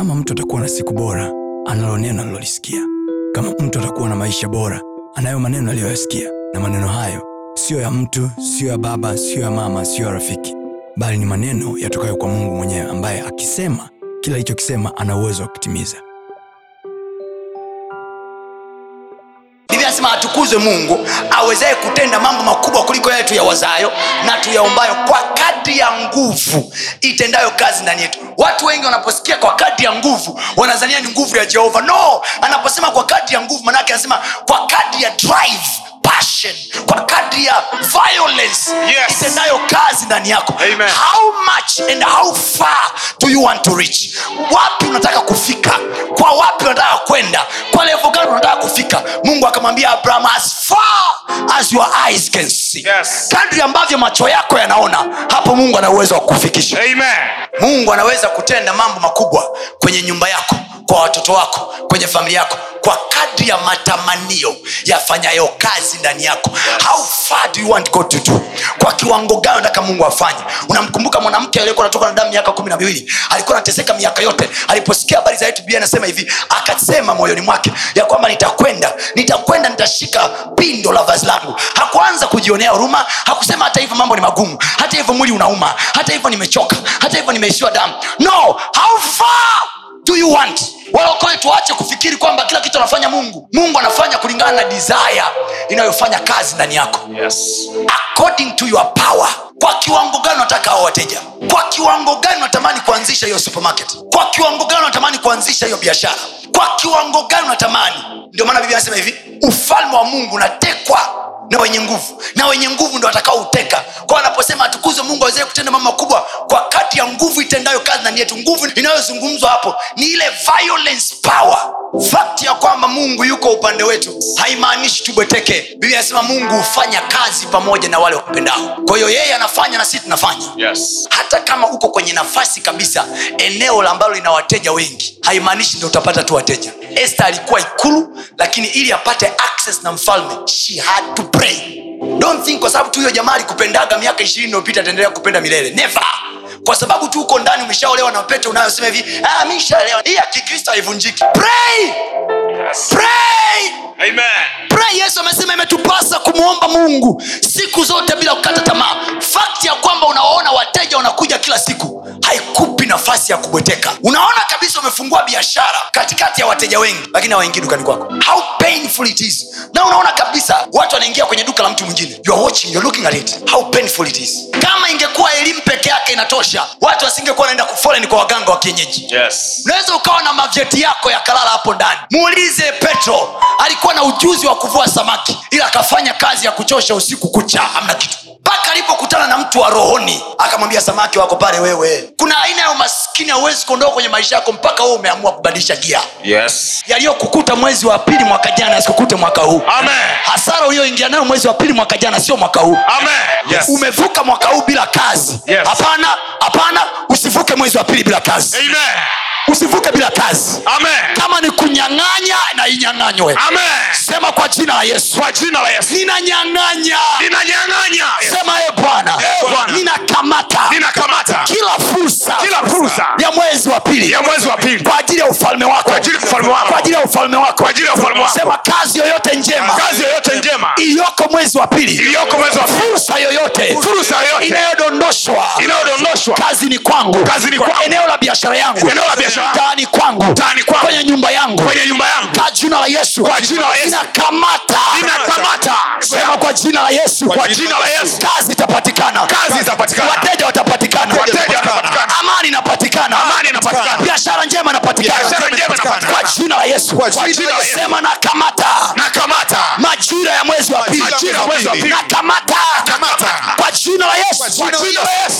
kama mtu atakuwa na siku bora, analo neno alilolisikia. Kama mtu atakuwa na maisha bora, anayo maneno aliyoyasikia, na maneno hayo siyo ya mtu, siyo ya baba, siyo ya mama, siyo ya rafiki, bali ni maneno yatokayo kwa Mungu mwenyewe, ambaye akisema kila alichokisema ana uwezo wa kutimiza. biblia anasema mungu awezaye kutenda mambo makubwa kuliko yale tuyawazayo na tuyaombayo kwa kadri ya nguvu itendayo kazi ndani yetu watu wengi wanaposikia kwa kadri ya nguvu wanazania ni nguvu ya jehova no anaposema kwa kadri ya nguvu manake anasema kwa kadri ya drive passion kwa kadri ya violence Yes. itendayo kazi ndani yako Amen. how much and how far do you want to reach? Wapi unataka kufika? Kwa wapi unataka kwenda? Kwa levo gani unataka kufika? Mungu akamwambia abraham as far as your eyes can see. Yes. kadri ambavyo macho yako yanaona hapo mungu ana uwezo wa kufikisha mungu anaweza kutenda mambo makubwa kwenye nyumba yako kwa watoto wako kwenye familia yako kwa kadri ya matamanio yafanyayo kazi ndani yako. How far do you want God to do? Kwa kiwango gani unataka mungu afanye? Unamkumbuka mwanamke aliyekuwa anatoka na damu miaka kumi na miwili? Alikuwa anateseka miaka yote. Aliposikia habari za yetu anasema hivi akasema moyoni mwake ya kwamba nitakwenda nitakwenda nitashika pindo la vazi langu. Hakuanza kujionea huruma hakusema hata hivyo mambo ni magumu hata hivyo mwili unauma hata hivyo nimechoka hata hivyo nimeishiwa damu. No how far do you want walokole tuache kufikiri kwamba kila kitu anafanya mungu? Mungu anafanya kulingana na desire inayofanya kazi ndani yako. Yes. according to your power. Kwa kiwango gani unataka hao wateja? Kwa kiwango gani unatamani kuanzisha hiyo supermarket? Kwa kiwango gani unatamani kuanzisha hiyo biashara? Kwa kiwango gani unatamani? Ndio maana biblia anasema hivi ufalme wa mungu unatekwa na wenye nguvu. Na wenye nguvu ndo watakaouteka kwao anaposema atukuzwe mungu awezee kutenda mambo makubwa ya nguvu itendayo kazi ndani yetu. Nguvu inayozungumzwa hapo ni ile violence power. Fakti ya kwamba mungu yuko upande wetu haimaanishi tubweteke. Biblia anasema mungu hufanya kazi pamoja na wale wapendao kwa hiyo yeye anafanya na sisi tunafanya. Yes. hata kama uko kwenye nafasi kabisa eneo ambalo lina wateja wengi haimaanishi ndio utapata tu wateja. Este alikuwa ikulu lakini ili apate access na mfalme she had to pray. Don't think kwa sababu tu huyo jamaa alikupendaga miaka ishirini iliyopita ataendelea kupenda milele. Never kwa sababu tu uko ndani umeshaolewa na pete unayosema hivi ah, mi shaelewa hii ya kikristo haivunjiki. Pray! Yes. pray! Amen. pray yesu amesema imetupasa kumwomba mungu siku zote bila kukata tamaa. Fakti ya kwamba unawaona wateja wanakuja kila siku haikupi nafasi ya kubweteka. Unaona kabisa umefungua biashara katikati ya wateja wengi lakini hawaingii dukani kwako. How painful it is. Na unaona kabisa watu wanaingia kwenye mtu mwingine. You are watching, you are looking at it. How painful it is. Kama ingekuwa elimu peke yake inatosha watu wasingekuwa naenda kufoleni kwa waganga wa kienyeji. Yes. unaweza ukawa na mavyeti yako yakalala hapo ndani. Muulize petro alikuwa na ujuzi wa kuvua samaki ila akafanya kazi ya kuchosha usiku kucha hamna kitu mpaka alipokutana na mtu wa rohoni akamwambia samaki wako pale wewe kuna aina ya umaskini hauwezi kuondoka kwenye maisha yako mpaka huo umeamua kubadilisha gia Yes. yaliyokukuta mwezi wa pili mwaka jana asikukute mwaka huu Amen. hasara ulioingia nayo mwezi wa pili mwaka jana sio mwaka huu Amen. Yes. umevuka mwaka huu bila kazi Yes. hapana hapana usivuke mwezi wa pili bila kazi Amen. Usivuke bila kazi Amen. kama ni kunyang'anya na inyang'anywe Amen. sema kwa jina la yesu jina la Yesu. ninanyang'anya Ninanyang'anya. sema e bwana ninakamata Ninakamata kila fursa kila fursa ya mwezi wa pili ya mwezi wa pili kwa ajili ya ufalme wako Kwa ajili ya ufalme wako. Kwa ajili ya ufalme wako Kwa ajili ya ufalme wako. sema kazi yoyote njema kazi yoyote njema iliyoko mwezi wa pili iliyoko mwezi wa pili fursa yoyote fursa yoyote inayodondoshwa inayodondoshwa kazini kwangu Kazini kwangu. eneo la biashara yangu Eneo la biashara taani kwangu Taani kwangu. kwenye nyumba yangu kwenye nyumba yangu kwa jina la yesu Kwa jina la Yesu. inakamata Ninakamata. sema kwa jina la yesu Kwa jina la Yesu. kazi itapatikana Kazi itapatikana. wateja watapatikana Wateja watapatikana. amani inapatikana Amani inapatikana. biashara njema inapatikana Biashara njema inapatikana. kwa jina la yesu Kwa jina la Yesu. sema nakamata nakamata majira ya mwezi wa pili Majira ya mwezi wa pili. nakamata Kamata. kwa jina la yesu Kwa jina la Yesu.